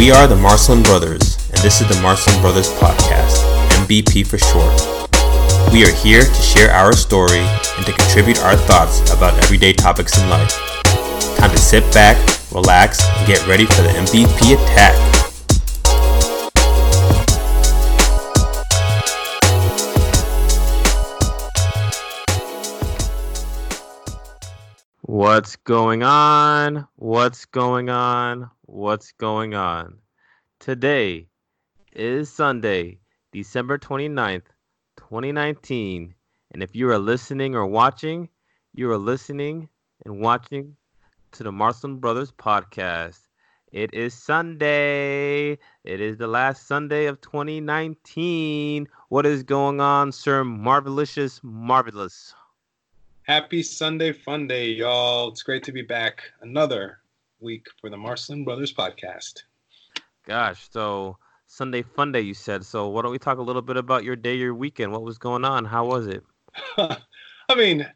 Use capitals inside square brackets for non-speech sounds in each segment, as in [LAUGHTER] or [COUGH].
We are the Marcelin Brothers, and this is the Marcelin Brothers Podcast, MBP for short. We are here to share our story and to contribute our thoughts about everyday topics in life. Time to sit back, relax, and get ready for the MVP attack. What's going on? What's going on? What's going on? Today is Sunday, December 29th, 2019. And if you are listening or watching, you are listening and watching to the Marcelin Brothers podcast. It is Sunday. It is the last Sunday of 2019. What is going on, Sir Marvelicious Marvelous? Happy Sunday Fun Day, y'all. It's great to be back another week for the Marcelin Brothers podcast. Gosh, so Sunday Fun Day, you said. So why don't we talk a little bit about your day, your weekend? What was going on? How was it? [LAUGHS] I mean,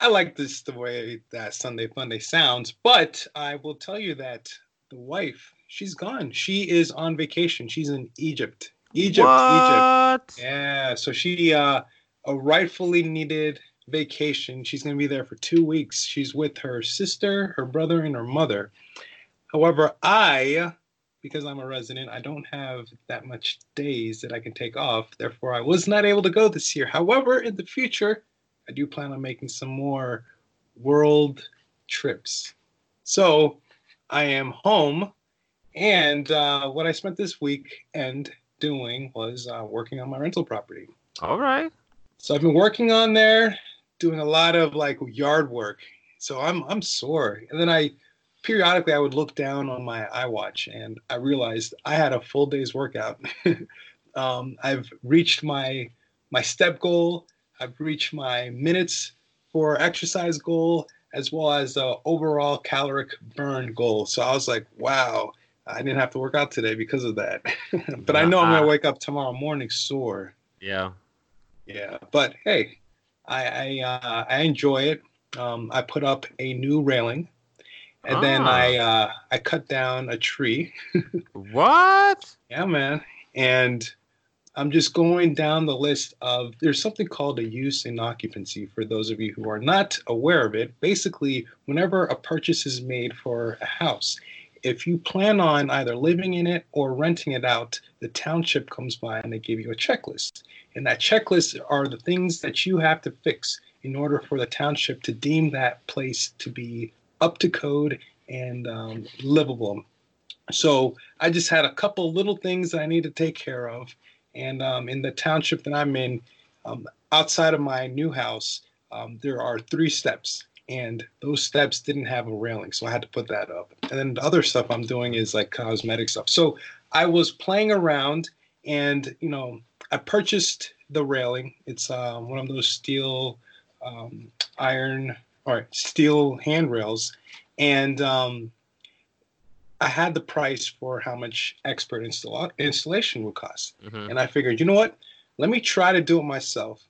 I like this the way that Sunday Fun Day sounds, but I will tell you that the wife, she's gone. She is on vacation. She's in Egypt. Egypt, what? Egypt. Yeah, so she uh a rightfully needed vacation. She's going to be there for two weeks. She's with her sister, her brother, and her mother. However, I, because I'm a resident, I don't have that much days that I can take off. Therefore, I was not able to go this year. However, in the future, I do plan on making some more world trips. So I am home, and uh, what I spent this weekend doing was uh, working on my rental property. All right. So I've been working on there, doing a lot of like yard work. So I'm I'm sore. And then I periodically I would look down on my iWatch and I realized I had a full day's workout. [LAUGHS] um, I've reached my my step goal. I've reached my minutes for exercise goal as well as the overall caloric burn goal. So I was like, wow, I didn't have to work out today because of that. [LAUGHS] but I know I'm gonna wake up tomorrow morning sore. Yeah. Yeah. But hey, I I, uh, I enjoy it. Um, I put up a new railing, and then Ah. I uh, I cut down a tree. [LAUGHS] What? yeah, man. And I'm just going down the list of there's something called a use and occupancy for those of you who are not aware of it. Basically, whenever a purchase is made for a house, if you plan on either living in it or renting it out, the township comes by and they give you a checklist. And that checklist are the things that you have to fix in order for the township to deem that place to be up to code and um, livable. So I just had a couple little things that I need to take care of. And um, in the township that I'm in, um, outside of my new house, um, there are three steps. And those steps didn't have a railing, so I had to put that up. And then the other stuff I'm doing is like cosmetic stuff. So I was playing around, and you know, I purchased the railing. It's uh, one of those steel, um, iron, or steel handrails, and um, I had the price for how much expert install- installation would cost. Mhm. And I figured, you know what? Let me try to do it myself.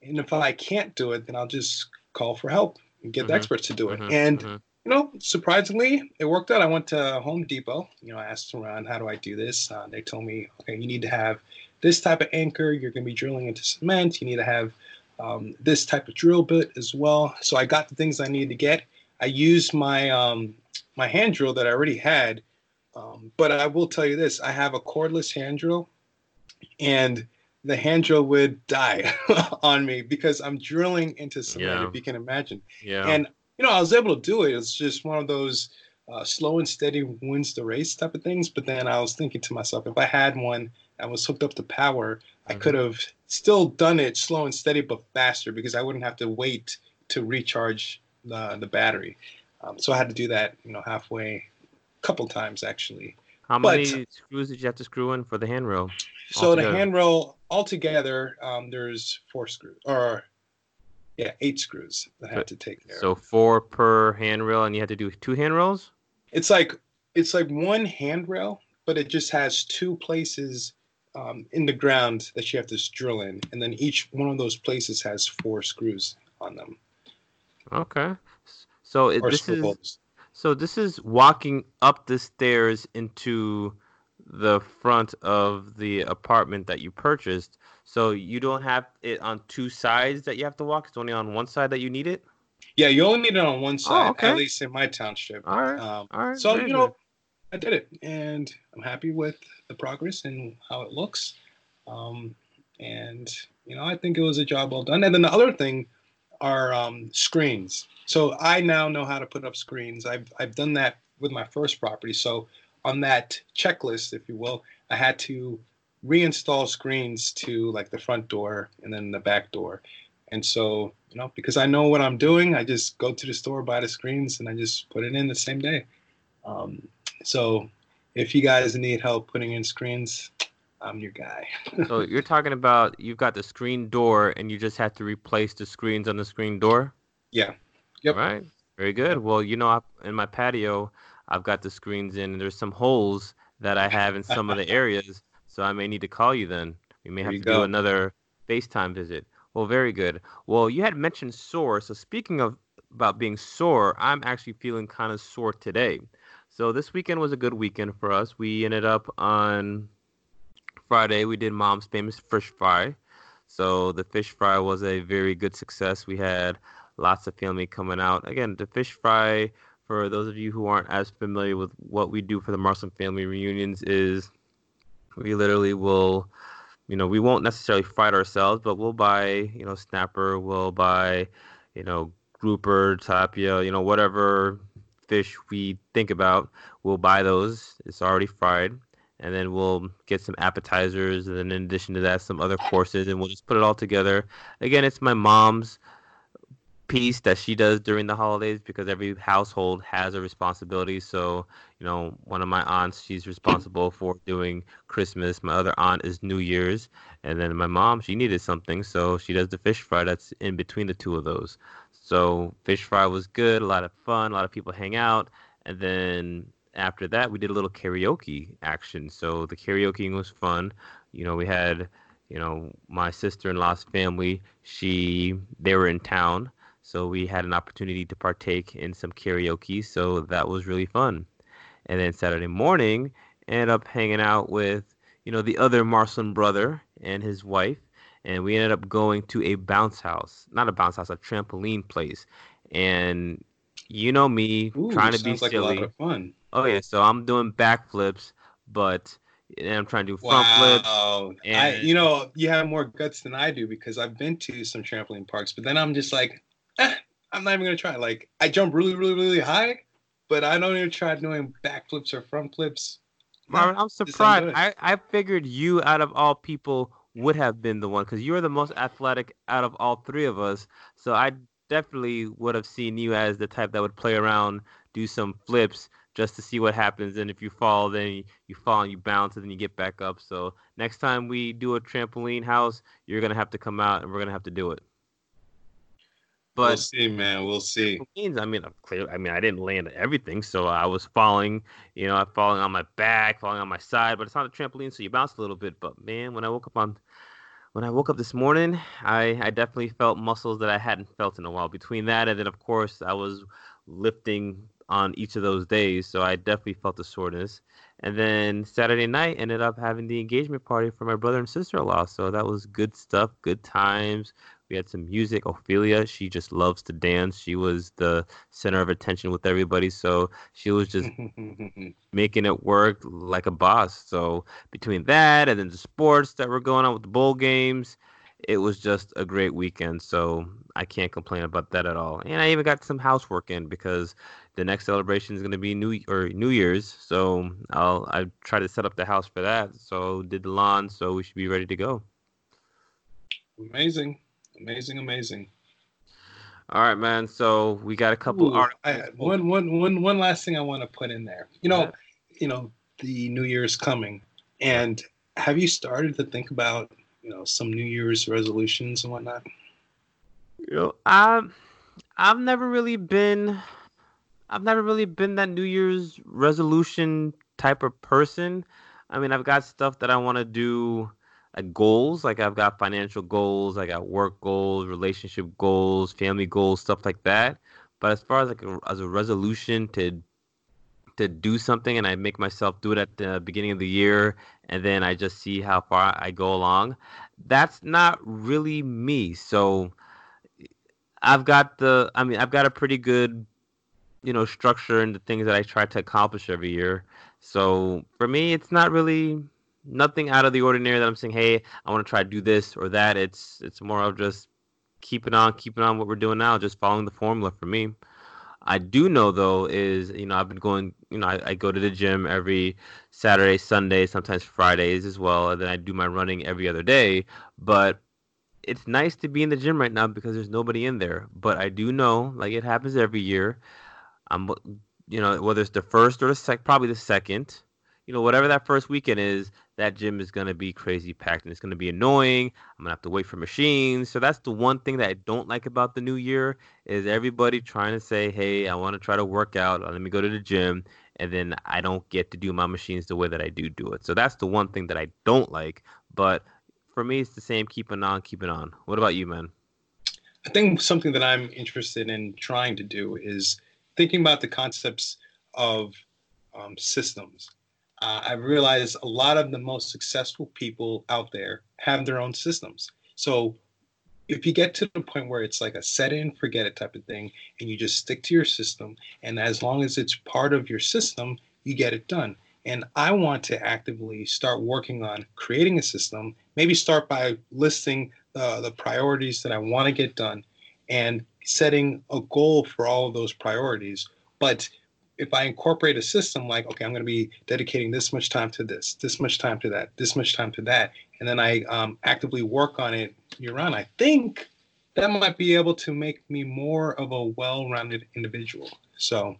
And if I can't do it, then I'll just call for help and get the Mhm. experts to do it. Mhm. And Mhm. you know, surprisingly, it worked out. I went to Home Depot. You know, I asked around, how do I do this? Uh, they told me, okay, you need to have this type of anchor. You're going to be drilling into cement. You need to have um, this type of drill bit as well. So I got the things I needed to get. I used my um, my hand drill that I already had. Um, but I will tell you this: I have a cordless hand drill, and the hand drill would die [LAUGHS] on me because I'm drilling into cement. Yeah. If you can imagine. Yeah. And you know, I was able to do it. It's just one of those uh, slow and steady wins the race type of things. But then I was thinking to myself, if I had one that was hooked up to power, I Mhm. could have still done it slow and steady, but faster because I wouldn't have to wait to recharge the the battery. Um, so I had to do that, you know, halfway, a couple times actually. How but- many screws did you have to screw in for the handrail? So the handrail altogether, um, there's four screws, or yeah, eight screws that I had to take of. So four per handrail, and you had to do two handrails. it's like it's like one handrail, but it just has two places um, in the ground that you have to drill in, and then each one of those places has four screws on them Okay. So it, this is holes. so this is walking up the stairs into the front of the apartment that you purchased. So you don't have it on two sides that you have to walk. It's only on one side that you need it. Yeah, you only need it on one side, okay. at least in my township. All right. Um, All right. so very you know. I did it, and I'm happy with the progress and how it looks. Um, and you know, I think it was a job well done. And then the other thing are um, screens. So I now know how to put up screens. I've I've done that with my first property. So on that checklist, if you will, I had to reinstall screens to like the front door and then the back door. And so, you know, because I know what I'm doing, I just go to the store, buy the screens, and I just put it in the same day. Um, so if you guys need help putting in screens, I'm your guy. [LAUGHS] So you're talking about you've got the screen door and you just have to replace the screens on the screen door? Yeah. Yep. Right. Very good. Well, you know, I, in my patio, I've got the screens in and there's some holes that I have in some of the [LAUGHS] areas. So I may need to call you then. We may There have to go. do another FaceTime visit. Well, very good. Well, you had mentioned sore. So speaking of about being sore, I'm actually feeling kind of sore today. So this weekend was a good weekend for us. We ended up on Friday. We did Mom's famous fish fry. So the fish fry was a very good success. We had lots of family coming out. Again, the fish fry, for those of you who aren't as familiar with what we do for the Marston family reunions, is we literally will, you know, we won't necessarily it ourselves, but we'll buy, you know, snapper, we'll buy, you know, grouper, tilapia, you know, whatever fish we think about, we'll buy those. It's already fried. And then we'll get some appetizers, and then in addition to that, some other courses, and we'll just put it all together. Again, it's my mom's piece that she does during the holidays because every household has a responsibility. So, you know, one of my aunts, she's responsible for doing Christmas. My other aunt is New Year's. And then my mom, she needed something. So she does the fish fry that's in between the two of those. So fish fry was good, a lot of fun, a lot of people hang out. And then after that, we did a little karaoke action. So the karaoke was fun. You know, we had, you know, my sister-in-law's family, she, they were in town. So we had an opportunity to partake in some karaoke. So that was really fun. And then Saturday morning, ended up hanging out with, you know, the other Marcelin brother and his wife. And we ended up going to a bounce house, not a bounce house, a trampoline place. And you know me, Ooh, trying to be like silly. a lot of fun. Oh yeah, so I'm doing backflips, but and I'm trying to do front flips. Wow. I, and- you know, you have more guts than I do because I've been to some trampoline parks, but then I'm just like, eh, I'm not even gonna try. Like, I jump really, really, really high, but I don't even try doing backflips or front flips. Marvin, I'm surprised. I, I figured you, out of all people, would have been the one because you're the most athletic out of all three of us. So I definitely would have seen you as the type that would play around, do some flips just to see what happens. And if you fall, then you, you fall and you bounce and then you get back up. So next time we do a trampoline house, you're gonna have to come out and we're gonna have to do it. We'll But see, man. We'll see. means I mean, I'm clear. I mean, I didn't land everything, so I was falling. You know, I'm falling on my back, falling on my side, but it's not a trampoline, so you bounce a little bit. But man, when I woke up on, when I woke up this morning, I I definitely felt muscles that I hadn't felt in a while. Between that and then, of course, I was lifting on each of those days, so I definitely felt the soreness. And then Saturday night ended up having the engagement party for my brother and sister-in-law, so that was good stuff, good times. We had some music. Ophelia, she just loves to dance. She was the center of attention with everybody, so she was just [LAUGHS] making it work like a boss. So between that and then the sports that were going on with the bowl games, it was just a great weekend. So I can't complain about that at all. And I even got some housework in because the next celebration is going to be New or New Year's. So I'll I try to set up the house for that. So did the lawn. So we should be ready to go. amazing, amazing, amazing. All right, man. So we got a couple Ooh, articles. I, one, one, one, one last thing I want to put in there. You know, Yeah. you know, the New Year's coming, and have you started to think about, you know, some New Year's resolutions and whatnot? You know, I've I've never really been I've never really been that New Year's resolution type of person. I mean, I've got stuff that I want to do, like goals. Like I've got financial goals, I got work goals, relationship goals, family goals, stuff like that. But as far as like a, as a resolution to to do something and I make myself do it at the beginning of the year and then I just see how far I go along. That's not really me. So I've got the I mean I've got a pretty good you know structure in the things that I try to accomplish every year. So for me it's not really nothing out of the ordinary that I'm saying, hey, I want to try to do this or that. It's it's more of just keeping on, keeping on what we're doing now, just following the formula for me. I do know though is you know I've been going you know I, I, go to the gym every Saturday, Sunday, sometimes Fridays as well, and then I do my running every other day. But it's nice to be in the gym right now because there's nobody in there. But I do know like it happens every year. I'm you know whether it's the first or the sec probably the second you know, whatever that first weekend is, that gym is going to be crazy packed and it's going to be annoying. I'm going to have to wait for machines. So that's the one thing that I don't like about the new year is everybody trying to say, "Hey, I want to try to work out. Let me go to the gym." And then I don't get to do my machines the way that I do do it. So that's the one thing that I don't like, but for me it's the same keeping on, keeping on. What about you, man? I think something that I'm interested in trying to do is thinking about the concepts of um, systems uh, I've realized a lot of the most successful people out there have their own systems. So if you get to the point where it's like a set in, forget it type of thing, and you just stick to your system, and as long as it's part of your system, you get it done. And I want to actively start working on creating a system. Maybe start by listing uh, the priorities that I want to get done and setting a goal for all of those priorities. But if I incorporate a system like, okay, I'm going to be dedicating this much time to this, this much time to that, this much time to that, and then I um, actively work on it year round, I think that might be able to make me more of a well rounded individual. So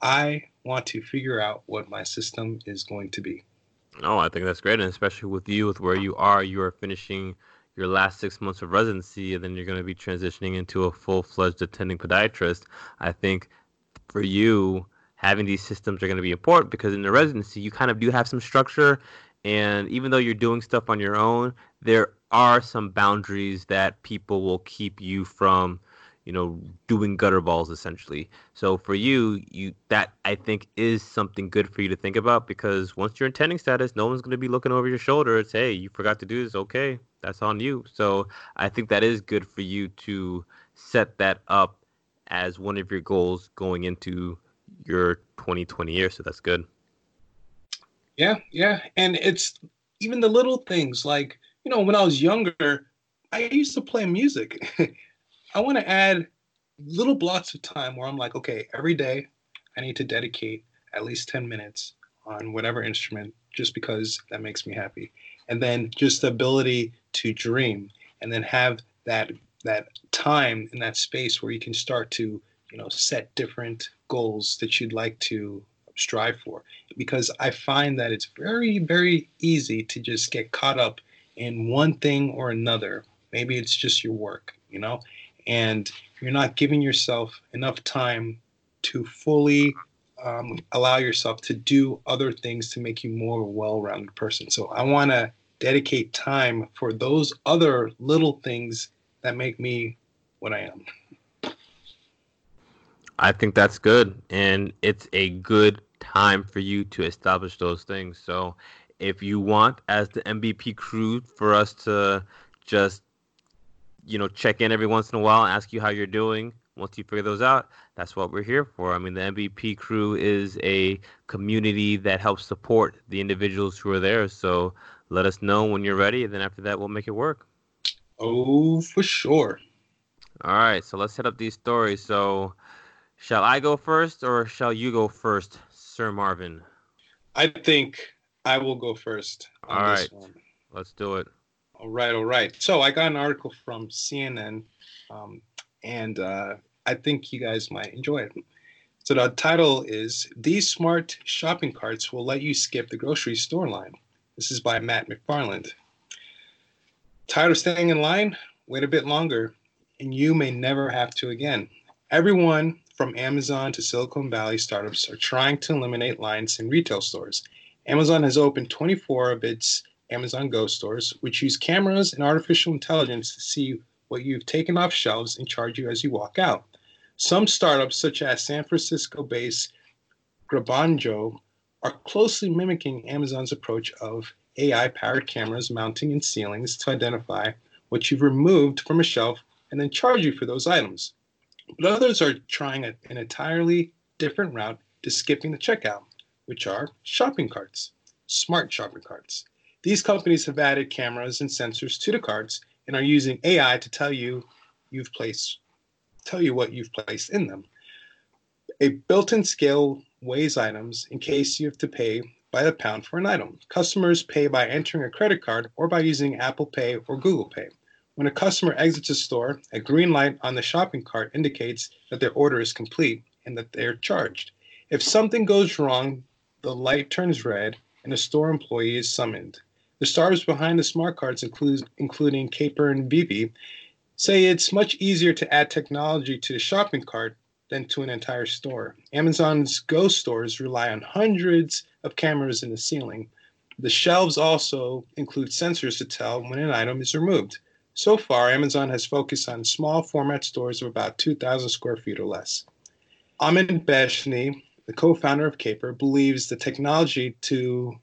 I want to figure out what my system is going to be. Oh, I think that's great. And especially with you, with where you are, you are finishing your last six months of residency, and then you're going to be transitioning into a full fledged attending podiatrist. I think for you, having these systems are going to be important because in the residency you kind of do have some structure and even though you're doing stuff on your own there are some boundaries that people will keep you from you know doing gutter balls essentially. So for you you that i think is something good for you to think about because once you're in tending status no one's going to be looking over your shoulder it's hey you forgot to do this. Okay that's on you. So i think that is good for you to set that up as one of your goals going into your 2020 year, so that's good. Yeah, yeah, and it's even the little things like you know when I was younger, I used to play music. [LAUGHS] I want to add little blocks of time where I'm like, okay, every day I need to dedicate at least 10 minutes on whatever instrument just because that makes me happy. And then just the ability to dream and then have that that time in that space where you can start to you know set different goals that you'd like to strive for. Because i find that it's very very easy to just get caught up in one thing or another. Maybe it's just your work you know? And you're not giving yourself enough time to fully um, allow yourself to do other things to make you more well-rounded person. So i want to dedicate time for those other little things that make me what i am I think that's good, and it's a good time for you to establish those things. So, if you want, as the MVP crew, for us to just you know check in every once in a while, and ask you how you're doing. Once you figure those out, that's what we're here for. I mean, the MVP crew is a community that helps support the individuals who are there. So let us know when you're ready, and then after that, we'll make it work. Oh, for sure. All right, so let's set up these stories. So Shall I go first or shall you go first, Sir Marvin? I think I will go first. All right. Let's do it. All right. All right. So I got an article from CNN, um, and uh, I think you guys might enjoy it. So the title is These Smart Shopping Carts Will Let You Skip the Grocery Store Line. This is by Matt McFarland. Tired of staying in line? Wait a bit longer, and you may never have to again. Everyone from Amazon to Silicon Valley startups are trying to eliminate lines in retail stores. Amazon has opened 24 of its Amazon Go stores, which use cameras and artificial intelligence to see what you've taken off shelves and charge you as you walk out. Some startups, such as San Francisco based Grabango are closely mimicking Amazon's approach of AI powered cameras mounting in ceilings to identify what you've removed from a shelf and then charge you for those items. But others are trying an entirely different route to skipping the checkout, which are shopping carts, smart shopping carts. These companies have added cameras and sensors to the carts and are using AI to tell you you've placed tell you what you've placed in them. A built-in scale weighs items in case you have to pay by the pound for an item. Customers pay by entering a credit card or by using Apple Pay or Google Pay. When a customer exits a store, a green light on the shopping cart indicates that their order is complete and that they're charged. If something goes wrong, the light turns red and a store employee is summoned. The stars behind the smart cards, include, including Caper and Veeve, say it's much easier to add technology to the shopping cart than to an entire store. Amazon's Go stores rely on hundreds of cameras in the ceiling. The shelves also include sensors to tell when an item is removed. So far, Amazon has focused on small format stores of about 2,000 square feet or less. Ahmed Beshry, the co founder of Caper, believes the technology to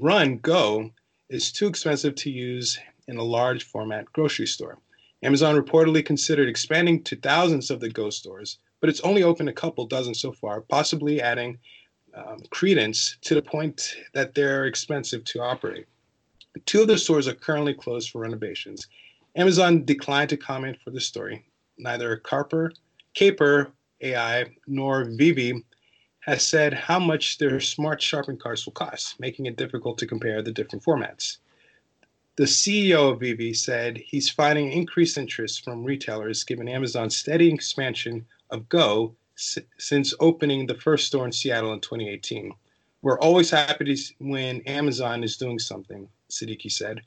run Go is too expensive to use in a large format grocery store. Amazon reportedly considered expanding to thousands of the Go stores, but it's only opened a couple dozen so far, possibly adding um, credence to the point that they're expensive to operate. Two of the stores are currently closed for renovations. Amazon declined to comment for the story. Neither Carper, Caper AI nor Veeve has said how much their smart shopping carts will cost, making it difficult to compare the different formats. The CEO of Veeve said he's finding increased interest from retailers given Amazon's steady expansion of Go since opening the first store in Seattle in 2018. We're always happy when Amazon is doing something, Siddiqui said.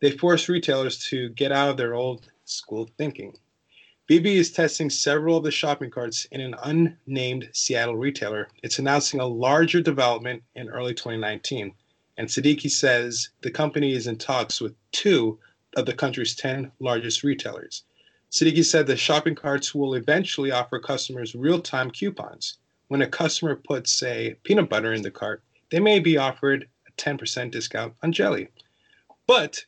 They force retailers to get out of their old school thinking. Veeve is testing several of the shopping carts in an unnamed Seattle retailer. It's announcing a larger development in early 2019. And Siddiqui says the company is in talks with two of the country's 10 largest retailers. Siddiqui said the shopping carts will eventually offer customers real time coupons. When a customer puts, say, peanut butter in the cart, they may be offered a 10% discount on jelly. But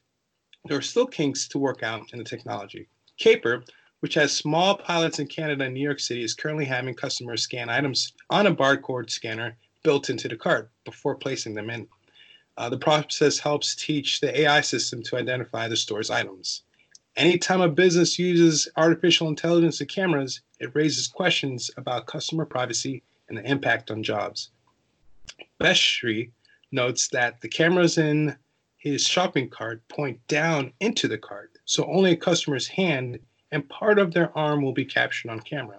there are still kinks to work out in the technology. Caper, which has small pilots in Canada and New York City, is currently having customers scan items on a barcode scanner built into the cart before placing them in. Uh, the process helps teach the AI system to identify the store's items. Anytime a business uses artificial intelligence and cameras, it raises questions about customer privacy and the impact on jobs. Beshry notes that the cameras in his shopping cart point down into the cart, so only a customer's hand and part of their arm will be captured on camera.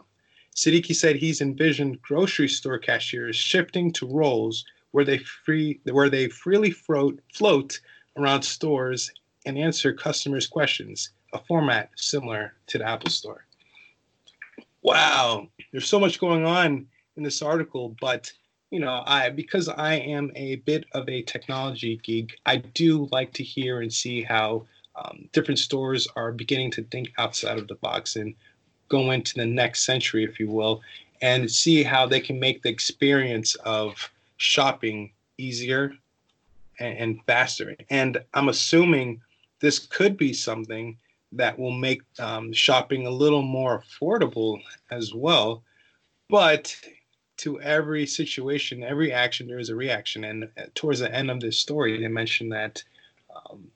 Siddiqui said he's envisioned grocery store cashiers shifting to roles where they free where they freely float, float around stores and answer customers' questions a format similar to the Apple Store. Wow, there's so much going on in this article, but you know, I because I am a bit of a technology geek, I do like to hear and see how um, different stores are beginning to think outside of the box and go into the next century, if you will, and see how they can make the experience of shopping easier and, and faster. And I'm assuming this could be something that will make um, shopping a little more affordable as well. But to every situation, every action, there is a reaction. And uh, towards the end of this story, they mentioned that um,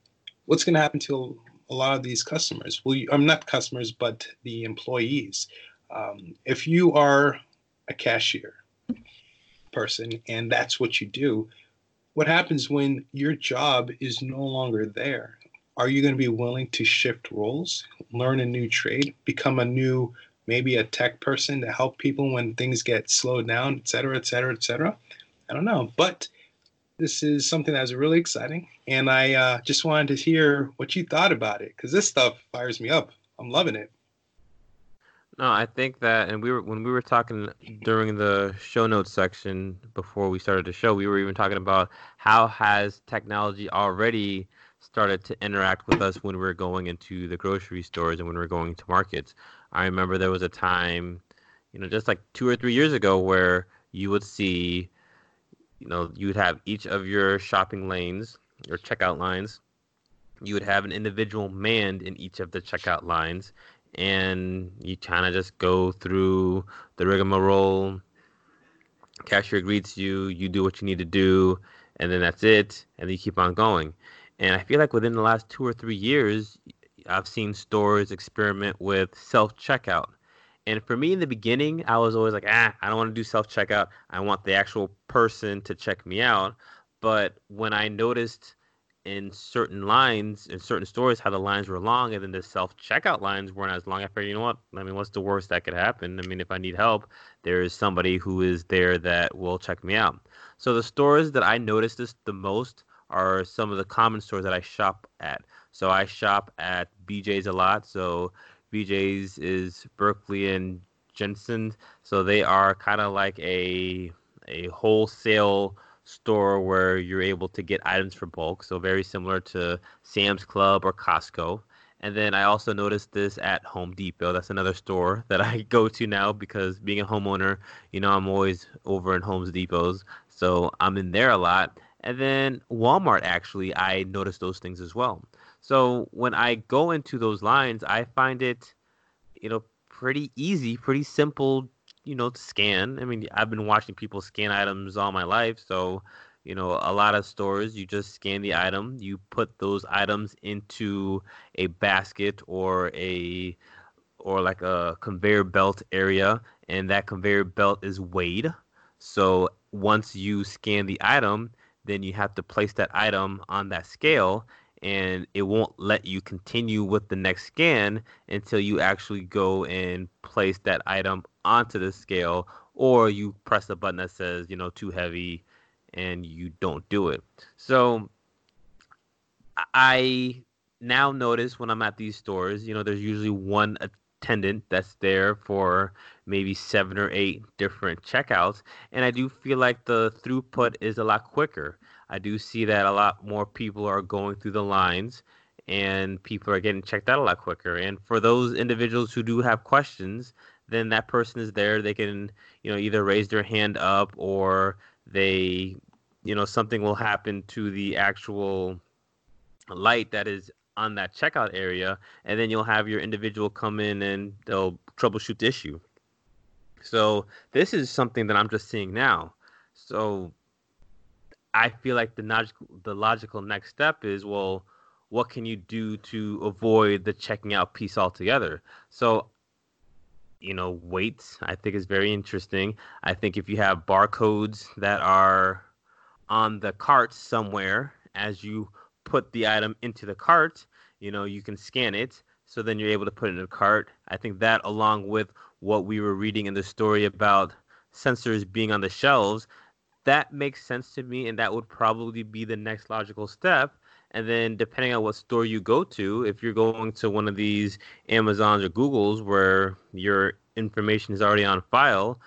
what's going to happen to a lot of these customers? Well, you, I'm not customers, but the employees. Um, if you are a cashier person and that's what you do, what happens when your job is no longer there? are you going to be willing to shift roles, learn a new trade, become a new, maybe a tech person to help people when things get slowed down, et cetera, et cetera, et cetera? I don't know. But this is something that's really exciting. And I uh, just wanted to hear what you thought about it because this stuff fires me up. I'm loving it. No, I think that, and we were when we were talking during the show notes section before we started the show, we were even talking about how has technology already started to interact with us when we're going into the grocery stores and when we're going to markets. I remember there was a time, you know, just like two or three years ago, where you would see you know, you'd have each of your shopping lanes, your checkout lines. You would have an individual manned in each of the checkout lines, and you kind of just go through the rigmarole. Cashier greets you, you do what you need to do, and then that's it, and you keep on going. And I feel like within the last two or three years, I've seen stores experiment with self checkout. And for me in the beginning, I was always like, ah, I don't want to do self checkout. I want the actual person to check me out. But when I noticed in certain lines, in certain stores, how the lines were long and then the self checkout lines weren't as long, I figured, you know what? I mean, what's the worst that could happen? I mean, if I need help, there is somebody who is there that will check me out. So the stores that I noticed this the most are some of the common stores that I shop at. So I shop at BJ's a lot. So BJ's is Berkeley and Jensen. So they are kind of like a a wholesale store where you're able to get items for bulk. So very similar to Sam's Club or Costco. And then I also noticed this at Home Depot. That's another store [LAUGHS] that I go to now because being a homeowner, you know, I'm always over in Home Depots. So I'm in there a lot. And then Walmart, actually, I noticed those things as well. So when I go into those lines, I find it, you know, pretty easy, pretty simple, you know, to scan. I mean, I've been watching people scan items all my life, so you know, a lot of stores you just scan the item, you put those items into a basket or a or like a conveyor belt area, and that conveyor belt is weighed. So once you scan the item, then you have to place that item on that scale and it won't let you continue with the next scan until you actually go and place that item onto the scale or you press a button that says you know too heavy and you don't do it. So i now notice when i'm at these stores you know there's usually one attendant that's there for maybe seven or eight different checkouts and i do feel like the throughput is a lot quicker I do see that a lot more people are going through the lines and people are getting checked out a lot quicker. And for those individuals who do have questions, then that person is there. They can, you know, either raise their hand up or they, you know, something will happen to the actual light that is on that checkout area, and then you'll have your individual come in and they'll troubleshoot the issue. So this is something that I'm just seeing now. So I feel like the logical the logical next step is well, what can you do to avoid the checking out piece altogether? So, you know, weights I think is very interesting. I think if you have barcodes that are on the cart somewhere as you put the item into the cart, you know, you can scan it. So then you're able to put it in the cart. I think that, along with what we were reading in the story about sensors being on the shelves, that makes sense to me, and that would probably be the next logical step. And then, depending on what store you go to, if you're going to one of these Amazons or Googles where your information is already on file,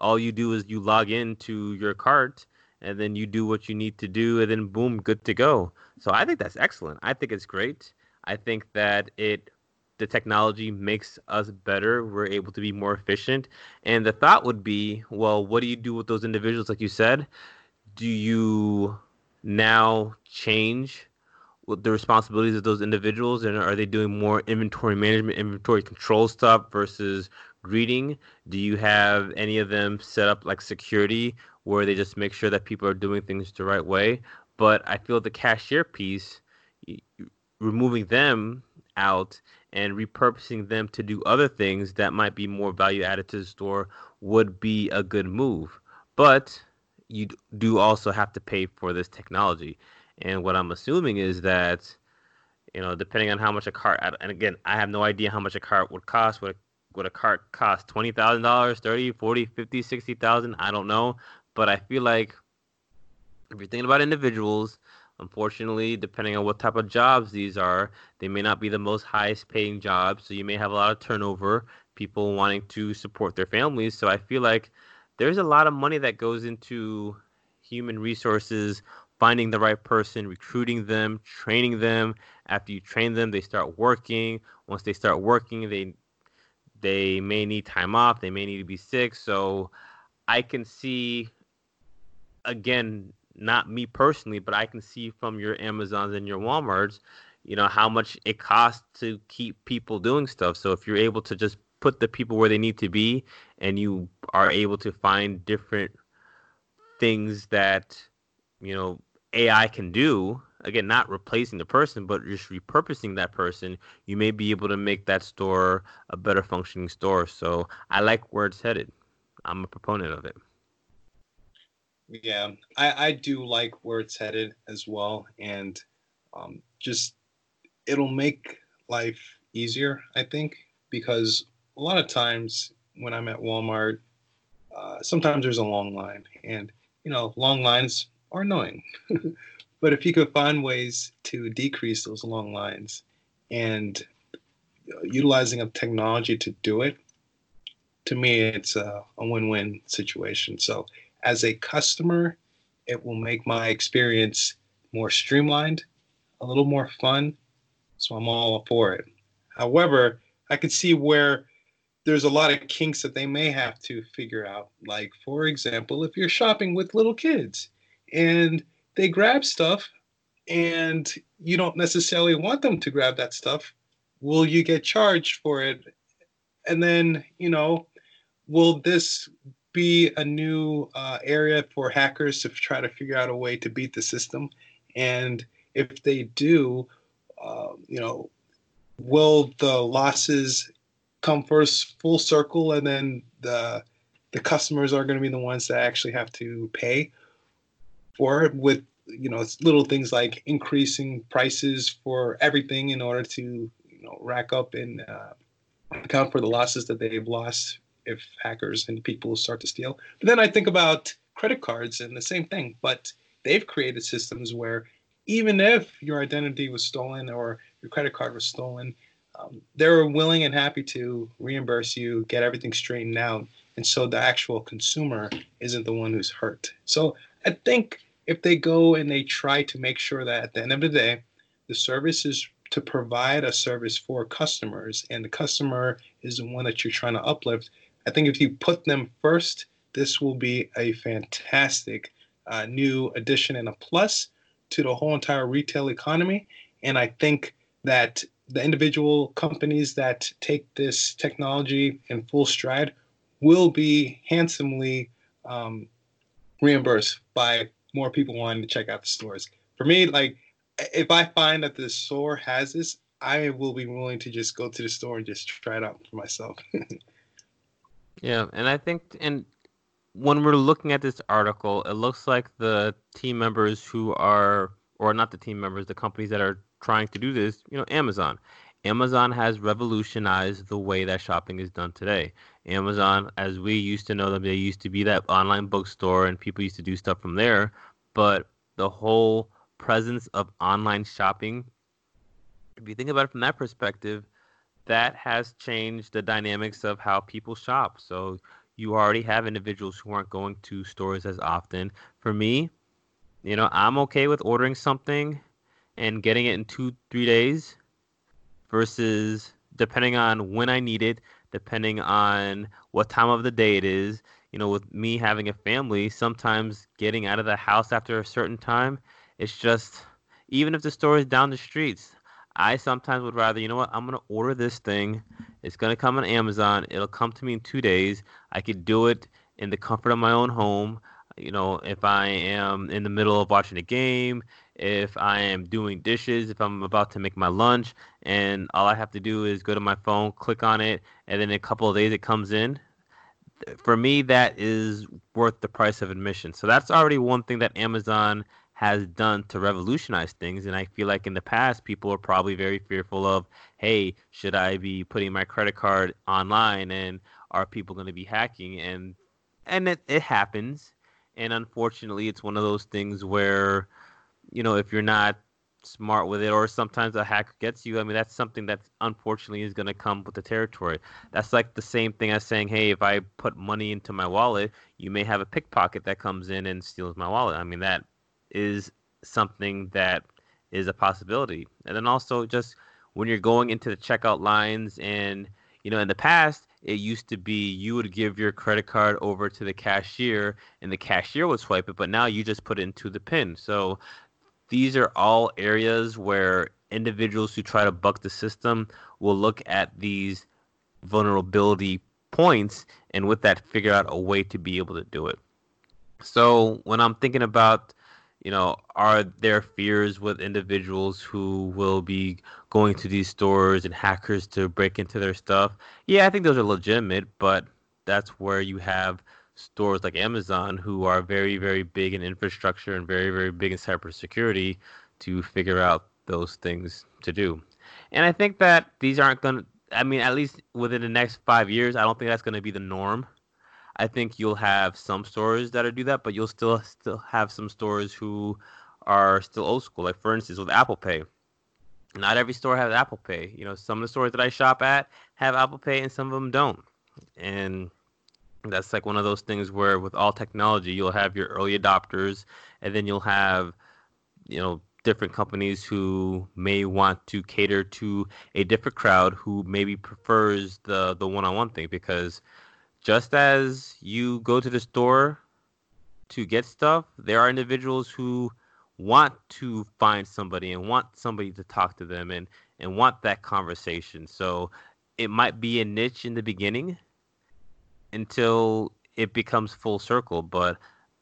all you do is you log into your cart and then you do what you need to do, and then boom, good to go. So I think that's excellent. I think it's great. I think that it the technology makes us better. We're able to be more efficient. And the thought would be, well, what do you do with those individuals? Like you said, do you now change the responsibilities of those individuals? And are they doing more inventory management, inventory control stuff versus greeting? Do you have any of them set up like security where they just make sure that people are doing things the right way? But I feel the cashier piece, removing them out and repurposing them to do other things that might be more value added to the store would be a good move. But you do also have to pay for this technology. And what I'm assuming is that, you know, depending on how much a cart, and again, I have no idea how much a cart would cost. Would a, would a cart cost $20,000, 30, 40, 50, 60,000? I don't know. But I feel like if you're thinking about individuals, Unfortunately, depending on what type of jobs these are, they may not be the most highest paying jobs. So you may have a lot of turnover, people wanting to support their families. So I feel like there's a lot of money that goes into human resources, finding the right person, recruiting them, training them. After you train them, they start working. Once they start working, they they may need time off, they may need to be sick. So I can see again, not me personally, but I can see from your Amazons and your WalMarts, you know, how much it costs to keep people doing stuff. So if you're able to just put the people where they need to be and you are able to find different things that, you know, AI can do, again, not replacing the person, but just repurposing that person, you may be able to make that store a better functioning store. So I like where it's headed. I'm a proponent of it. Yeah, I, I do like where it's headed as well. And um, just it'll make life easier, I think, because a lot of times when I'm at Walmart, uh, sometimes there's a long line, and you know, long lines are annoying. [LAUGHS] but if you could find ways to decrease those long lines and utilizing of technology to do it, to me, it's a, a win-win situation. So, as a customer, it will make my experience more streamlined, a little more fun. So I'm all for it. However, I could see where there's a lot of kinks that they may have to figure out. Like, for example, if you're shopping with little kids and they grab stuff and you don't necessarily want them to grab that stuff, will you get charged for it? And then, you know, will this be a new uh, area for hackers to try to figure out a way to beat the system? And if they do, uh, you know, will the losses come first full circle and then the the customers are going to be the ones that actually have to pay for it with you know little things like increasing prices for everything in order to you know rack up and uh, account for the losses that they've lost if hackers and people start to steal but then i think about credit cards and the same thing but they've created systems where even if your identity was stolen or your credit card was stolen um, they're willing and happy to reimburse you, get everything straightened out, and so the actual consumer isn't the one who's hurt. So I think if they go and they try to make sure that at the end of the day, the service is to provide a service for customers, and the customer is the one that you're trying to uplift. I think if you put them first, this will be a fantastic uh, new addition and a plus to the whole entire retail economy. And I think that the individual companies that take this technology in full stride will be handsomely um, reimbursed by more people wanting to check out the stores. For me, like if I find that the store has this, I will be willing to just go to the store and just try it out for myself. [LAUGHS] yeah, and I think and when we're looking at this article, it looks like the team members who are or not the team members, the companies that are trying to do this, you know, Amazon. Amazon has revolutionized the way that shopping is done today. Amazon, as we used to know them, they used to be that online bookstore and people used to do stuff from there. But the whole presence of online shopping, if you think about it from that perspective, that has changed the dynamics of how people shop. So you already have individuals who aren't going to stores as often. For me, you know, I'm okay with ordering something and getting it in two, three days versus depending on when I need it, depending on what time of the day it is. You know, with me having a family, sometimes getting out of the house after a certain time, it's just even if the store is down the streets, I sometimes would rather, you know what, I'm gonna order this thing. It's gonna come on Amazon. It'll come to me in two days. I could do it in the comfort of my own home. You know, if I am in the middle of watching a game, if I am doing dishes, if I'm about to make my lunch, and all I have to do is go to my phone, click on it, and then in a couple of days it comes in. For me, that is worth the price of admission. So that's already one thing that Amazon has done to revolutionize things. And I feel like in the past, people are probably very fearful of, hey, should I be putting my credit card online and are people going to be hacking? And and it, it happens. And unfortunately, it's one of those things where you know, if you're not smart with it, or sometimes a hacker gets you. I mean, that's something that unfortunately is going to come with the territory. That's like the same thing as saying, hey, if I put money into my wallet, you may have a pickpocket that comes in and steals my wallet. I mean, that is something that is a possibility. And then also just when you're going into the checkout lines and you know, in the past, it used to be you would give your credit card over to the cashier and the cashier would swipe it, but now you just put it into the pin. So these are all areas where individuals who try to buck the system will look at these vulnerability points and with that figure out a way to be able to do it. So when I'm thinking about you know, are there fears with individuals who will be going to these stores and hackers to break into their stuff? Yeah, I think those are legitimate, but that's where you have stores like Amazon who are very, very big in infrastructure and very, very big in cybersecurity to figure out those things to do. And I think that these aren't going to, I mean, at least within the next five years, I don't think that's going to be the norm. I think you'll have some stores that do that, but you'll still still have some stores who are still old school. Like for instance, with Apple Pay, not every store has Apple Pay. You know, some of the stores that I shop at have Apple Pay, and some of them don't. And that's like one of those things where with all technology, you'll have your early adopters, and then you'll have, you know, different companies who may want to cater to a different crowd who maybe prefers the the one-on-one thing because just as you go to the store to get stuff, there are individuals who want to find somebody and want somebody to talk to them and and want that conversation. So it might be a niche in the beginning until it becomes full circle, but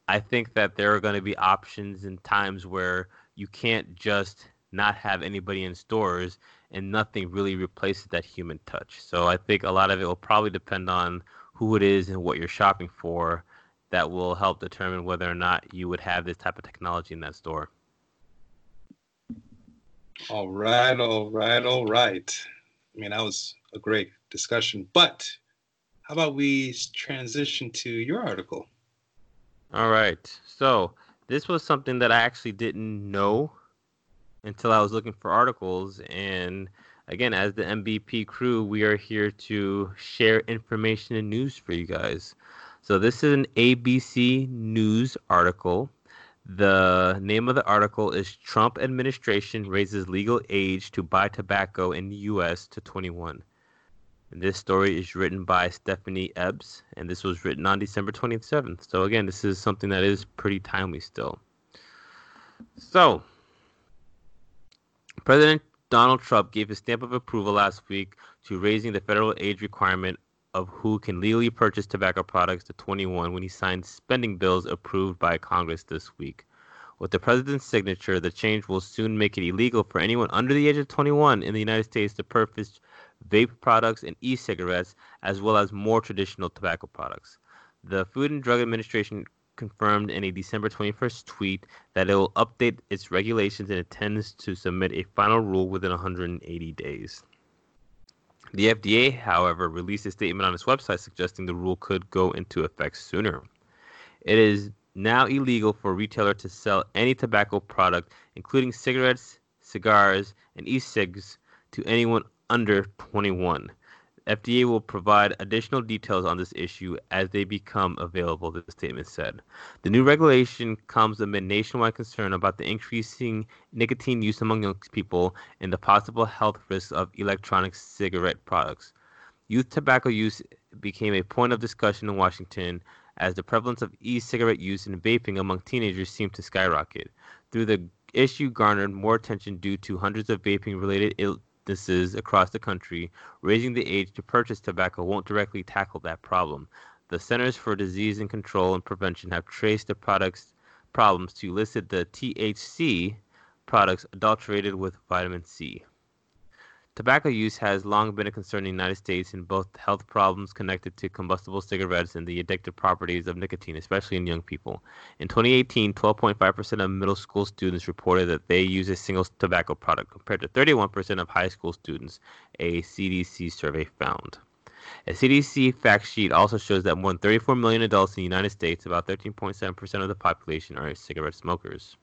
I think that there are going to be options and times where you can't just not have anybody in stores and nothing really replaces that human touch. So I think a lot of it will probably depend on who it is and what you're shopping for that will help determine whether or not you would have this type of technology in that store. All right, all right, all right. I mean, that was a great discussion, but how about we transition to your article? All right. So, this was something that I actually didn't know until I was looking for articles and again, as the MVP crew, we are here to share information and news for you guys. So this is an ABC News article. The name of the article is Trump administration raises legal age to buy tobacco in the U.S. to 21. This story is written by Stephanie Ebbs, and this was written on December 27th. So again, this is something that is pretty timely still. So, President Donald Trump gave his stamp of approval last week to raising the federal age requirement of who can legally purchase tobacco products to 21 when he signed spending bills approved by Congress this week. With the president's signature, the change will soon make it illegal for anyone under the age of 21 in the United States to purchase vape products and e cigarettes, as well as more traditional tobacco products. The Food and Drug Administration confirmed in a December 21st tweet that it will update its regulations and intends to submit a final rule within 180 days. The FDA, however, released a statement on its website suggesting the rule could go into effect sooner. It is now illegal for a retailer to sell any tobacco product, including cigarettes, cigars, and e cigs, to anyone under 21. FDA will provide additional details on this issue as they become available, the statement said. The new regulation comes amid nationwide concern about the increasing nicotine use among young people and the possible health risks of electronic cigarette products. Youth tobacco use became a point of discussion in Washington as the prevalence of e cigarette use and vaping among teenagers seemed to skyrocket. Through the issue garnered more attention due to hundreds of vaping related businesses across the country, raising the age to purchase tobacco won't directly tackle that problem. The Centers for Disease and Control and Prevention have traced the product's problems to listed the THC products adulterated with vitamin C. Tobacco use has long been a concern in the United States in both health problems connected to combustible cigarettes and the addictive properties of nicotine, especially in young people. In 2018, 12.5% of middle school students reported that they use a single tobacco product, compared to 31% of high school students, a CDC survey found. A CDC fact sheet also shows that more than 34 million adults in the United States, about 13.7% of the population, are cigarette smokers.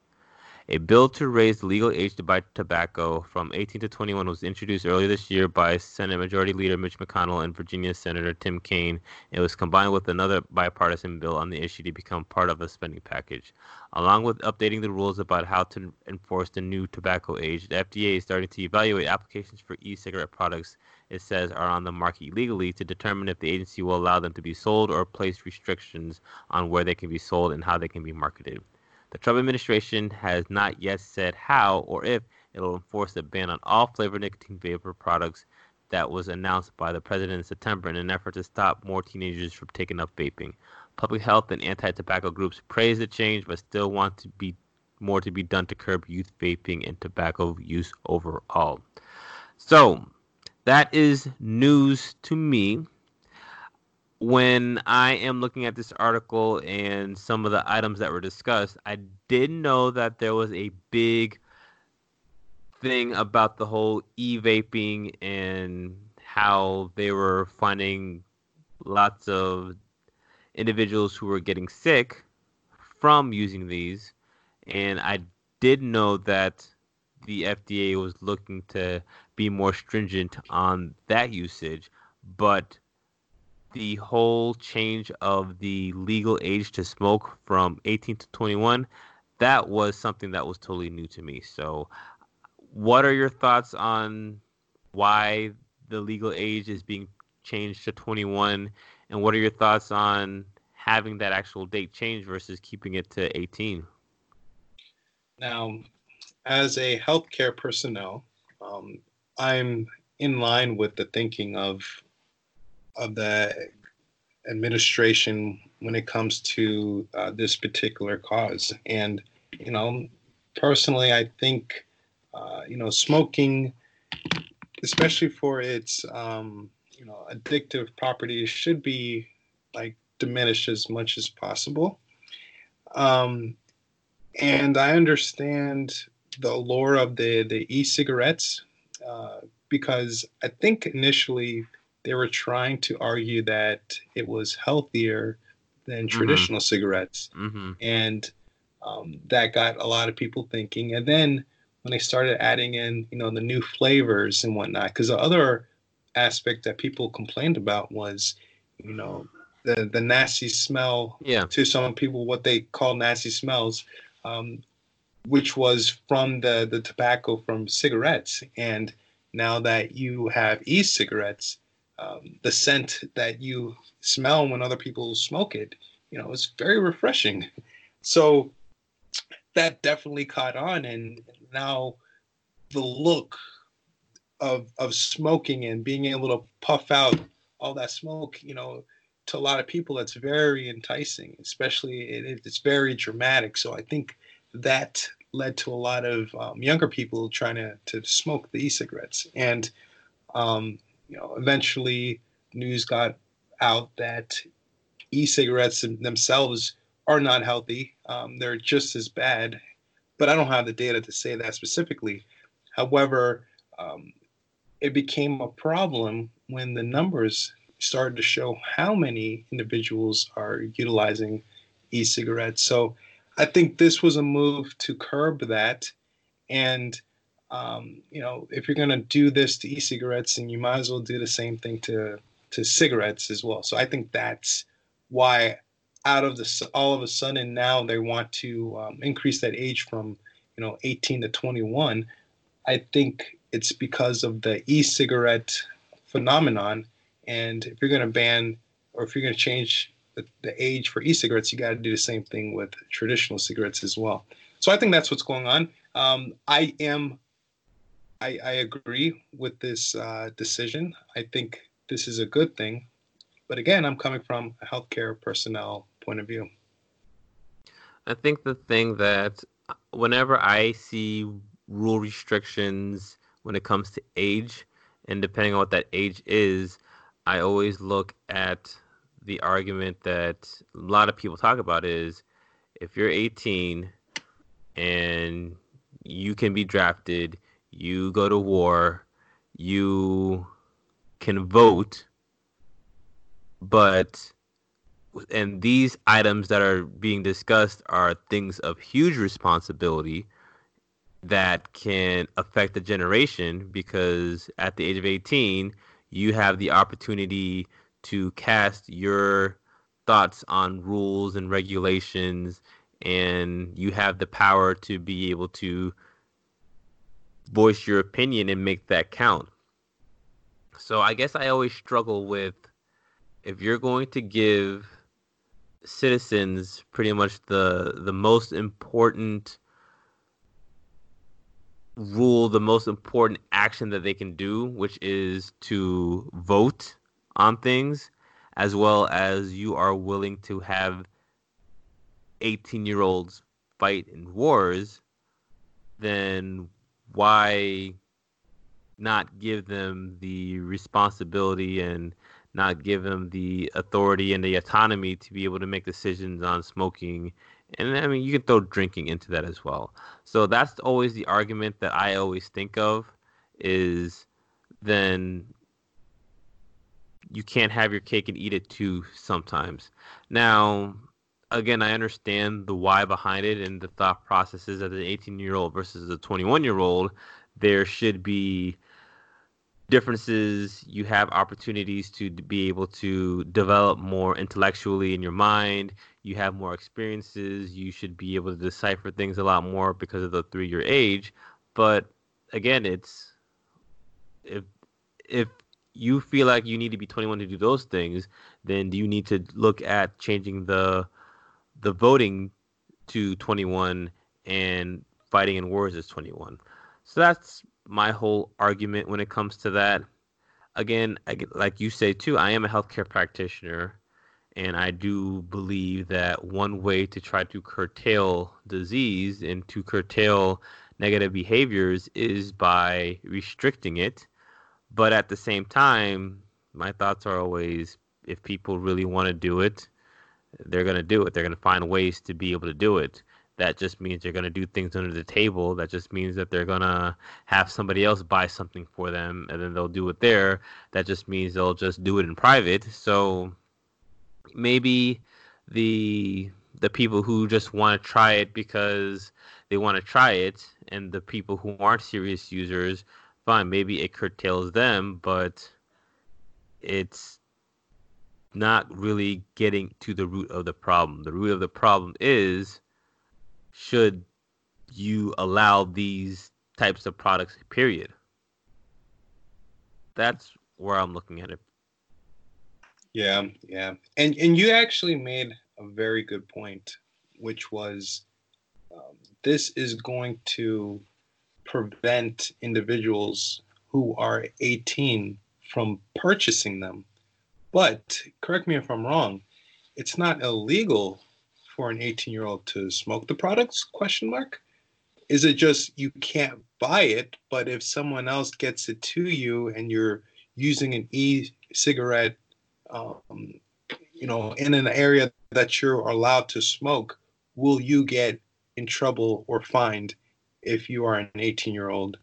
A bill to raise the legal age to buy tobacco from 18 to 21 was introduced earlier this year by Senate Majority Leader Mitch McConnell and Virginia Senator Tim Kaine. It was combined with another bipartisan bill on the issue to become part of a spending package. Along with updating the rules about how to enforce the new tobacco age, the FDA is starting to evaluate applications for e cigarette products it says are on the market illegally to determine if the agency will allow them to be sold or place restrictions on where they can be sold and how they can be marketed. The Trump administration has not yet said how or if it will enforce the ban on all flavored nicotine vapor products that was announced by the president in September in an effort to stop more teenagers from taking up vaping. Public health and anti-tobacco groups praise the change, but still want to be more to be done to curb youth vaping and tobacco use overall. So that is news to me when I am looking at this article and some of the items that were discussed, I didn't know that there was a big thing about the whole e vaping and how they were finding lots of individuals who were getting sick from using these. And I did know that the FDA was looking to be more stringent on that usage, but the whole change of the legal age to smoke from 18 to 21, that was something that was totally new to me. So, what are your thoughts on why the legal age is being changed to 21? And what are your thoughts on having that actual date change versus keeping it to 18? Now, as a healthcare personnel, um, I'm in line with the thinking of of the administration when it comes to uh, this particular cause. And, you know, personally, I think, uh, you know, smoking, especially for its, um, you know, addictive properties, should be like diminished as much as possible. Um, and I understand the allure of the the e-cigarettes uh, because I think initially they were trying to argue that it was healthier than mm-hmm. traditional mm-hmm. cigarettes. Mm-hmm. And um, that got a lot of people thinking. And then when they started adding in, you know, the new flavors and whatnot, because the other aspect that people complained about was, you know, the the nasty smell. Yeah. To some people, what they call nasty smells, um, which was from the the tobacco from cigarettes. And now that you have e-cigarettes, um, the scent that you smell when other people smoke it, you know, it's very refreshing. So that definitely caught on, and now the look of of smoking and being able to puff out all that smoke, you know, to a lot of people, that's very enticing. Especially it, it's very dramatic. So I think that led to a lot of um, younger people trying to to smoke the e-cigarettes and. Um, you know, eventually news got out that e-cigarettes themselves are not healthy. Um, they're just as bad, but I don't have the data to say that specifically. However, um, it became a problem when the numbers started to show how many individuals are utilizing e-cigarettes. So I think this was a move to curb that and um, you know, if you're going to do this to e-cigarettes, then you might as well do the same thing to to cigarettes as well. So I think that's why, out of the all of a sudden now they want to um, increase that age from you know 18 to 21. I think it's because of the e-cigarette phenomenon. And if you're going to ban or if you're going to change the, the age for e-cigarettes, you got to do the same thing with traditional cigarettes as well. So I think that's what's going on. Um, I am I, I agree with this uh, decision. I think this is a good thing. But again, I'm coming from a healthcare personnel point of view. I think the thing that whenever I see rule restrictions when it comes to age, and depending on what that age is, I always look at the argument that a lot of people talk about is if you're 18 and you can be drafted, you go to war, you can vote, but and these items that are being discussed are things of huge responsibility. that can affect the generation because at the age of 18, you have the opportunity to cast your thoughts on rules and regulations, and you have the power to be able to voice your opinion and make that count. So I guess I always struggle with if you're going to give citizens pretty much the the most important rule, the most important action that they can do, which is to vote on things, as well as you are willing to have 18 year olds fight in wars, then why not give them the responsibility and not give them the authority and the autonomy to be able to make decisions on smoking and I mean you can throw drinking into that as well. So that's always the argument that I always think of is then you can't have your cake and eat it too sometimes. Now, again, I understand the why behind it and the thought processes of an 18 year old versus a 21 year old. There should be differences. You have opportunities to be able to develop more intellectually in your mind. You have more experiences. You should be able to decipher things a lot more because of the three year age. But again, it's if if you feel like you need to be 21 to do those things, then do you need to look at changing the the voting to 21 and fighting in wars is 21? So that's my whole argument when it comes to that. Again, like you say too, I am a healthcare practitioner, and I do believe that one way to try to curtail disease and to curtail negative behaviors is by restricting it. But at the same time, my thoughts are always if people really want to do it, they're going to do it. They're going to find ways to be able to do it that just means they're going to do things under the table. That just means that they're going to have somebody else buy something for them and then they'll do it there. That just means they'll just do it in private. So maybe the the people who just want to try it because they want to try it and the people who aren't serious users, fine, maybe it curtails them, but it's not really getting to the root of the problem. The root of the problem is should you allow these types of products, period. That's where I'm looking at it. Yeah, yeah. And and you actually made a very good point, which was um, this is going to prevent individuals who are 18 from purchasing them. But correct me if I'm wrong, it's not illegal for an 18 year old to smoke the products question mark? Is it just you can't buy it but if someone else gets it to you and you're using an e-cigarette um, you know in an area that you're allowed to smoke will you get in trouble or fined if you are an 18 year old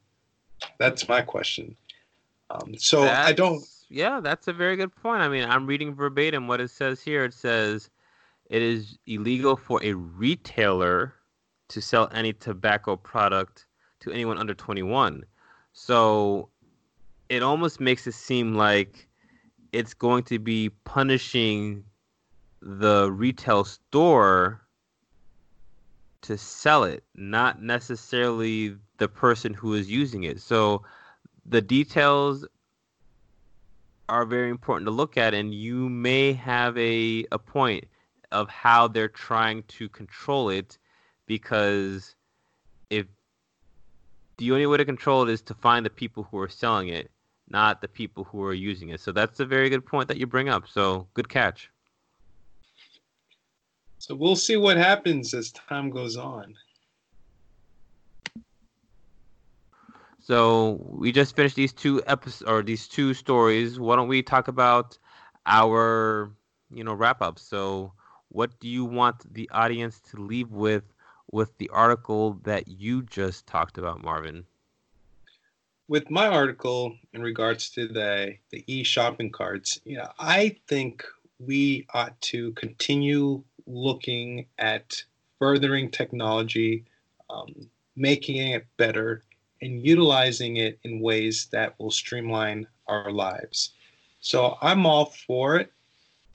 that's my question. Um, so that's, i don't yeah that's a very good point i mean i'm reading verbatim what it says here it says it is illegal for a retailer to sell any tobacco product to anyone under 21. So it almost makes it seem like it's going to be punishing the retail store to sell it, not necessarily the person who is using it. So the details are very important to look at, and you may have a, a point of how they're trying to control it because if the only way to control it is to find the people who are selling it, not the people who are using it. So that's a very good point that you bring up. So good catch. So we'll see what happens as time goes on. So we just finished these two episodes or these two stories. Why don't we talk about our you know wrap up? So what do you want the audience to leave with with the article that you just talked about, Marvin? With my article in regards to the the e shopping carts, you know, I think we ought to continue looking at furthering technology, um, making it better, and utilizing it in ways that will streamline our lives. So I'm all for it.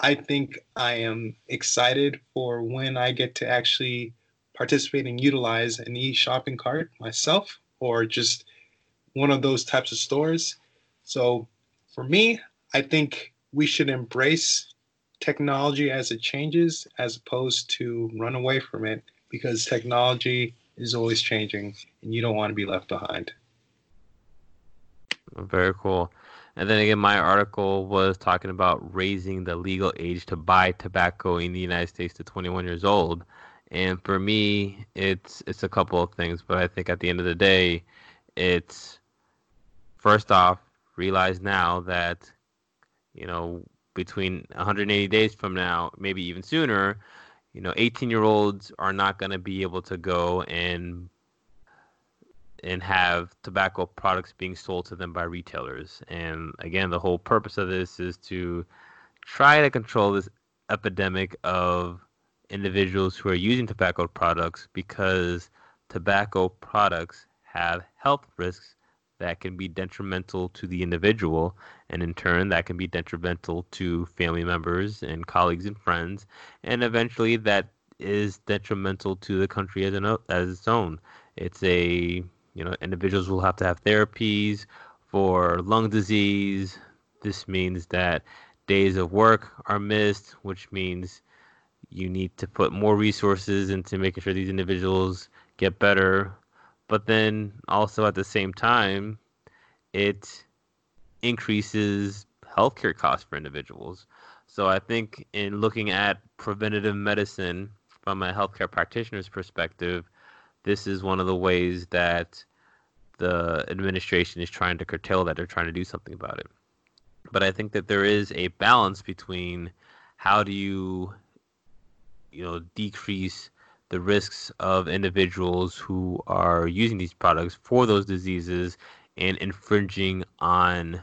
I think I am excited for when I get to actually participate and utilize an e shopping cart myself or just one of those types of stores. So for me, I think we should embrace technology as it changes as opposed to run away from it because technology is always changing and you don't want to be left behind. Very cool. And then again, my article was talking about raising the legal age to buy tobacco in the United States to 21 years old. And for me, it's it's a couple of things, but I think at the end of the day, it's first off realize now that you know between 180 days from now, maybe even sooner, you know, 18 year olds are not going to be able to go and and have tobacco products being sold to them by retailers. And again, the whole purpose of this is to try to control this epidemic of individuals who are using tobacco products because tobacco products have health risks that can be detrimental to the individual, and in turn, that can be detrimental to family members and colleagues and friends, and eventually, that is detrimental to the country as, an, as its own. It's a you know individuals will have to have therapies for lung disease. This means that days of work are missed, which means you need to put more resources into making sure these individuals get better but then also at the same time, it increases healthcare costs for individuals. So I think in looking at preventative medicine from a healthcare practitioner's perspective, this is one of the ways that the administration is trying to curtail that. They're trying to do something about it. But I think that there is a balance between how do you, you know, decrease the risks of individuals who are using these products for those diseases and infringing on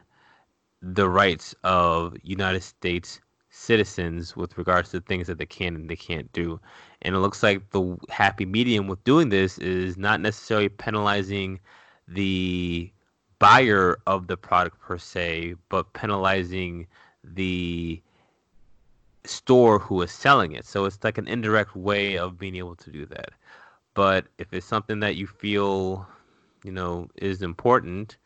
the rights of United States citizens with regards to things that they can and they can't do. And it looks like the happy medium with doing this is not necessarily penalizing the buyer of the product per se, but penalizing the store who is selling it. So it's like an indirect way of being able to do that. But if it's something that you feel, you know, is important,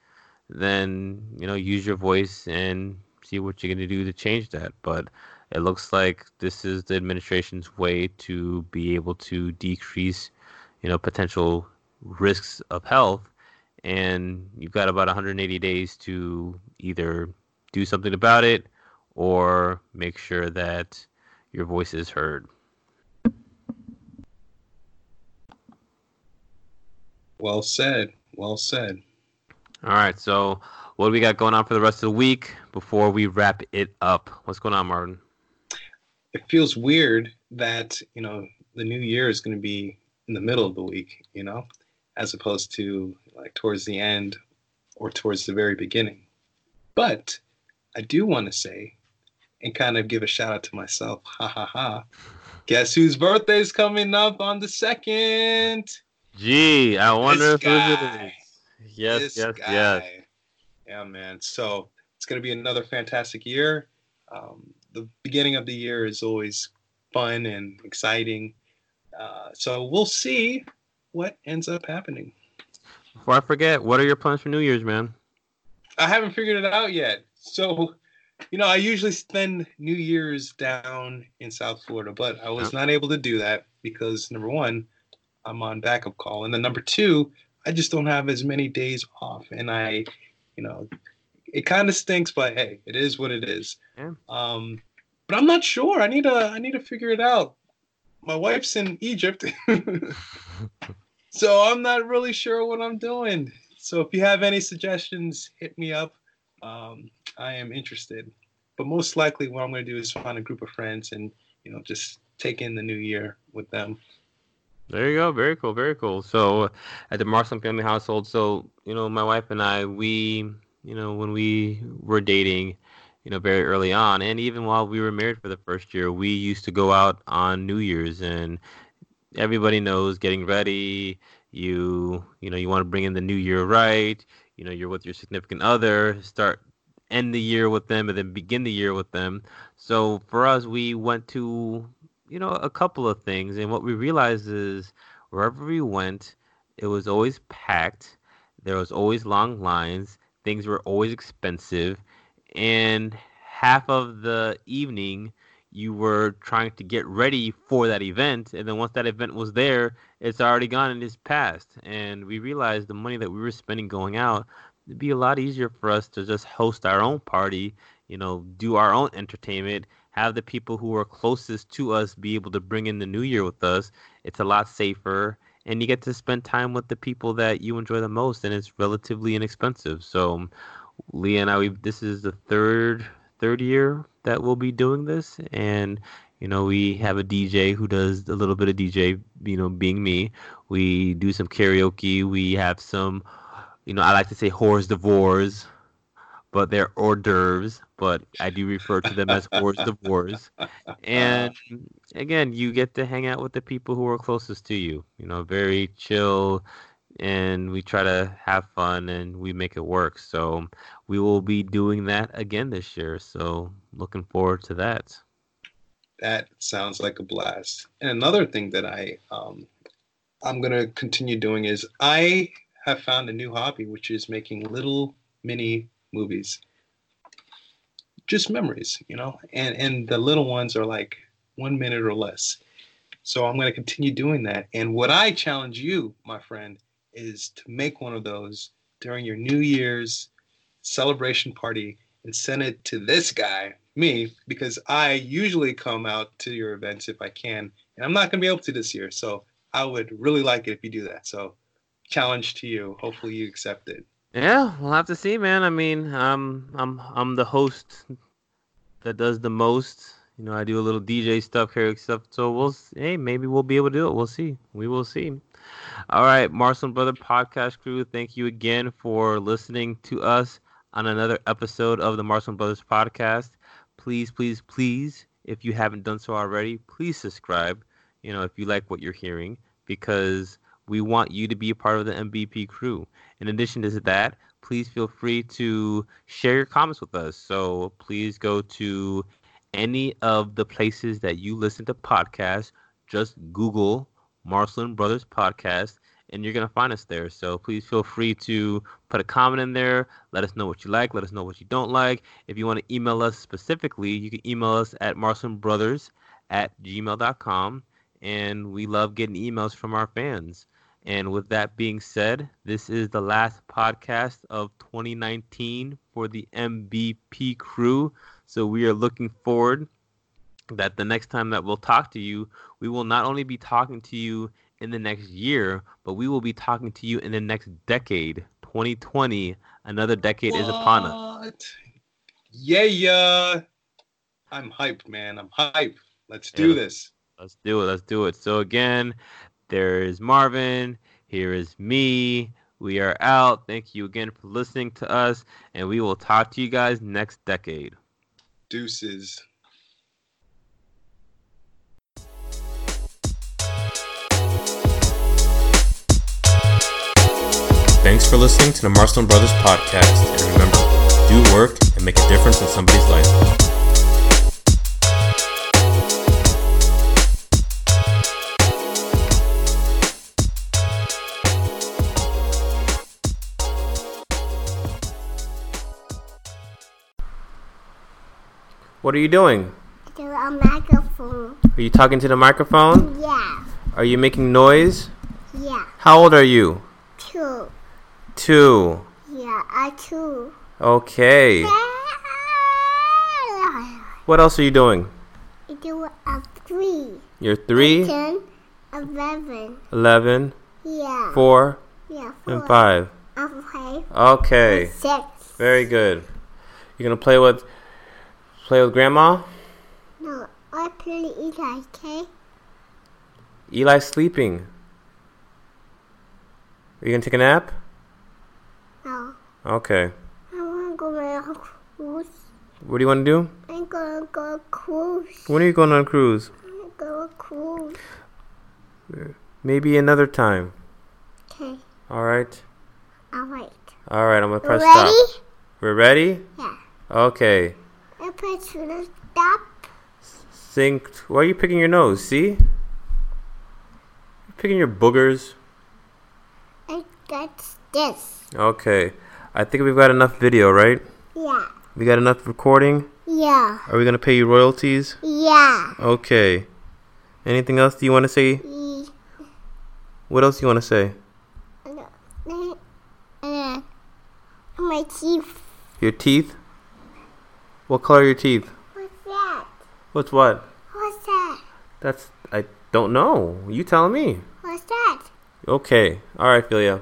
then, you know, use your voice and see what you're going to do to change that. But it looks like this is the administration's way to be able to decrease, you know, potential risks of health. And you've got about 180 days to either do something about it or make sure that your voice is heard. Well said. Well said. All right. So, what do we got going on for the rest of the week before we wrap it up? What's going on, Martin? It feels weird that, you know, the new year is going to be in the middle of the week, you know, as opposed to like towards the end or towards the very beginning. But I do want to say and kind of give a shout out to myself. [LAUGHS] Ha ha ha. Guess whose birthday is coming up on the second? Gee, I wonder this who it is. Yes, this yes, guy. yes. Yeah, man. So it's going to be another fantastic year. Um, the beginning of the year is always fun and exciting. Uh, so we'll see what ends up happening. Before I forget, what are your plans for New Year's, man? I haven't figured it out yet. So you know, I usually spend New Year's down in South Florida, but I was not able to do that because number one, I'm on backup call, and then number two, I just don't have as many days off, and I, you know, it kind of stinks, but hey, it is what it is. Yeah. Um, but I'm not sure. I need to I need to figure it out. My wife's in Egypt, [LAUGHS] so I'm not really sure what I'm doing. So if you have any suggestions, hit me up. Um, I am interested. But most likely, what I'm going to do is find a group of friends and you know just take in the new year with them. There you go. Very cool. Very cool. So, uh, at the Marksman family household, so you know, my wife and I, we, you know, when we were dating, you know, very early on, and even while we were married for the first year, we used to go out on New Year's, and everybody knows getting ready. You you know you want to bring in the new year right. You know you're with your significant other. Start end the year with them and then begin the year with them. So for us, we went to you know a couple of things, and what we realized is wherever we went, it was always packed. There was always long lines. Things were always expensive, and half of the evening you were trying to get ready for that event and then once that event was there it's already gone and it's past and we realized the money that we were spending going out it'd be a lot easier for us to just host our own party you know do our own entertainment have the people who are closest to us be able to bring in the new year with us it's a lot safer and you get to spend time with the people that you enjoy the most and it's relatively inexpensive so Leah and I, this is the third third year that we'll be doing this, and you know we have a DJ who does a little bit of DJ, you know, being me. We do some karaoke. We have some, you know, I like to say hors d'oeuvres, but they're hors d'oeuvres. But I do refer to them as hors d'oeuvres. And again, you get to hang out with the people who are closest to you. You know, very chill and we try to have fun and we make it work. So we will be doing that again this year. So looking forward to that. That sounds like a blast. And another thing that I um, I'm gonna continue doing is I have found a new hobby, which is making little mini movies. Just memories, you know, and and the little ones are like one minute or less. So I'm going to continue doing that. And what I challenge you, my friend, is to make one of those during your New Year's celebration party and send it to this guy, me, because I usually come out to your events if I can, and I'm not going to be able to this year. So I would really like it if you do that. So challenge to you. Hopefully you accept it. Yeah, we'll have to see, man. I mean, um, I'm I'm the host that does the most. You know, I do a little DJ stuff, karaoke stuff. So we'll hey, maybe we'll be able to do it. We'll see. We will see. All right, Marcel Brother Podcast crew, thank you again for listening to us on another episode of the Marcel Brothers Podcast. Please, please, please, if you haven't done so already, please subscribe. You know, if you like what you're hearing, because we want you to be a part of the MVP crew. In addition to that, please feel free to share your comments with us. So please go to any of the places that you listen to podcasts. Just Google Marceline Brothers Podcast, and you're going to find us there. So please feel free to put a comment in there. Let us know what you like. Let us know what you don't like. If you want to email us specifically, you can email us at marcelinbrothers at gmail.com. And we love getting emails from our fans. And with that being said, this is the last podcast of 2019 for the MVP crew. So we are looking forward that the next time that we'll talk to you, we will not only be talking to you in the next year, but we will be talking to you in the next decade. 2020, another decade what? is upon us. Yeah, yeah. I'm hyped, man. I'm hyped. Let's do yeah, this. Let's do it. Let's do it. So again, there is Marvin. Here is me. We are out. Thank you again for listening to us, and we will talk to you guys next decade. Deuces. Thanks for listening to the Marston Brothers podcast. And remember, do work and make a difference in somebody's life. What are you doing? To a microphone. Are you talking to the microphone? Yeah. Are you making noise? Yeah. How old are you? Two. Two. Yeah, I two. Okay. What else are you doing? I do a three. You're three. Ten, eleven. Eleven. Yeah. Four. Yeah. Four. And five. Okay. Okay. Six. Very good. You're gonna play with play with grandma? No, I play with Eli. Okay. Eli's sleeping. Are you gonna take a nap? No. Okay. I want to go on a cruise. What do you want to do? I'm going to go on a cruise. When are you going on a cruise? I'm going to go on a cruise. Maybe another time. Okay. All right. Alright. All right. I'm gonna press Ready? stop. We're ready. Yeah. Okay. I press the stop. Think. Why are you picking your nose? See? You're picking your boogers. I got this. Okay. I think we've got enough video, right? Yeah. We got enough recording. Yeah. Are we gonna pay you royalties? Yeah. Okay. Anything else do you want to say? What else do you want to say? then- uh, my teeth. Your teeth? What color are your teeth? What's that? What's what? What's that? That's I don't know. You tell me. What's that? Okay. All right, Philia.